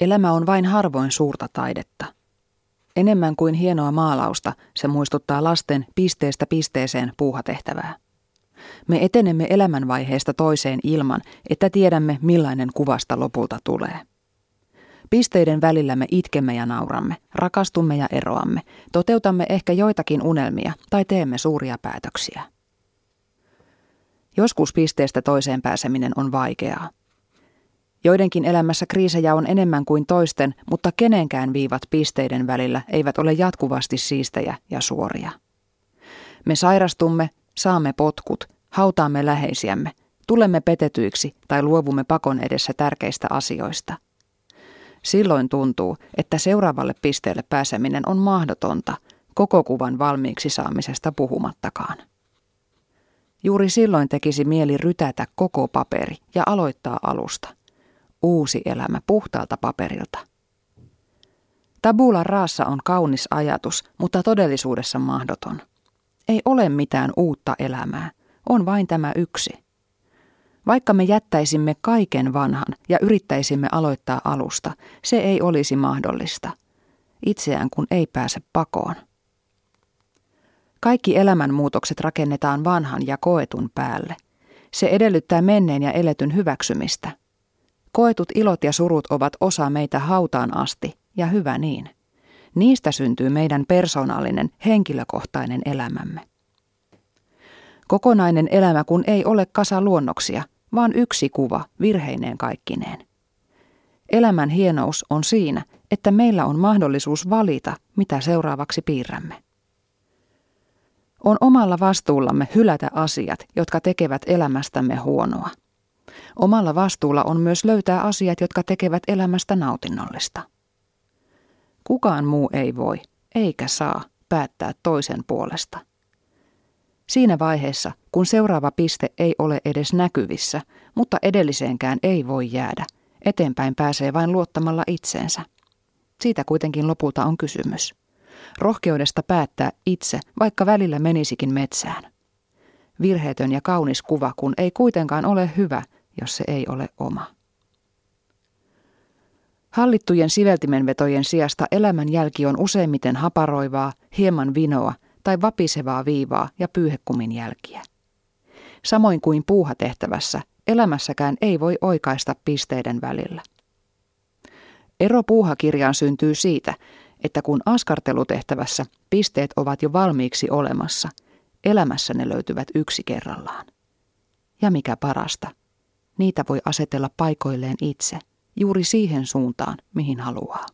Elämä on vain harvoin suurta taidetta. Enemmän kuin hienoa maalausta se muistuttaa lasten pisteestä pisteeseen puuhatehtävää. Me etenemme elämänvaiheesta toiseen ilman, että tiedämme millainen kuvasta lopulta tulee. Pisteiden välillä me itkemme ja nauramme, rakastumme ja eroamme, toteutamme ehkä joitakin unelmia tai teemme suuria päätöksiä. Joskus pisteestä toiseen pääseminen on vaikeaa. Joidenkin elämässä kriisejä on enemmän kuin toisten, mutta kenenkään viivat pisteiden välillä eivät ole jatkuvasti siistejä ja suoria. Me sairastumme, saamme potkut, hautaamme läheisiämme, tulemme petetyiksi tai luovumme pakon edessä tärkeistä asioista. Silloin tuntuu, että seuraavalle pisteelle pääseminen on mahdotonta, koko kuvan valmiiksi saamisesta puhumattakaan. Juuri silloin tekisi mieli rytätä koko paperi ja aloittaa alusta. Uusi elämä puhtaalta paperilta. Tabula raassa on kaunis ajatus, mutta todellisuudessa mahdoton. Ei ole mitään uutta elämää, on vain tämä yksi. Vaikka me jättäisimme kaiken vanhan ja yrittäisimme aloittaa alusta, se ei olisi mahdollista. Itseään kun ei pääse pakoon. Kaikki elämänmuutokset rakennetaan vanhan ja koetun päälle. Se edellyttää menneen ja eletyn hyväksymistä. Koetut ilot ja surut ovat osa meitä hautaan asti, ja hyvä niin. Niistä syntyy meidän persoonallinen, henkilökohtainen elämämme. Kokonainen elämä kun ei ole kasa luonnoksia, vaan yksi kuva, virheineen kaikkineen. Elämän hienous on siinä, että meillä on mahdollisuus valita, mitä seuraavaksi piirrämme. On omalla vastuullamme hylätä asiat, jotka tekevät elämästämme huonoa. Omalla vastuulla on myös löytää asiat, jotka tekevät elämästä nautinnollista. Kukaan muu ei voi, eikä saa, päättää toisen puolesta. Siinä vaiheessa, kun seuraava piste ei ole edes näkyvissä, mutta edelliseenkään ei voi jäädä, eteenpäin pääsee vain luottamalla itseensä. Siitä kuitenkin lopulta on kysymys. Rohkeudesta päättää itse, vaikka välillä menisikin metsään. Virheetön ja kaunis kuva, kun ei kuitenkaan ole hyvä, jos se ei ole oma. Hallittujen siveltimenvetojen sijasta elämän jälki on useimmiten haparoivaa, hieman vinoa tai vapisevaa viivaa ja pyyhekumin jälkiä. Samoin kuin puuhatehtävässä, elämässäkään ei voi oikaista pisteiden välillä. Ero puuhakirjaan syntyy siitä, että kun askartelutehtävässä pisteet ovat jo valmiiksi olemassa, elämässä ne löytyvät yksi kerrallaan. Ja mikä parasta, niitä voi asetella paikoilleen itse, juuri siihen suuntaan, mihin haluaa.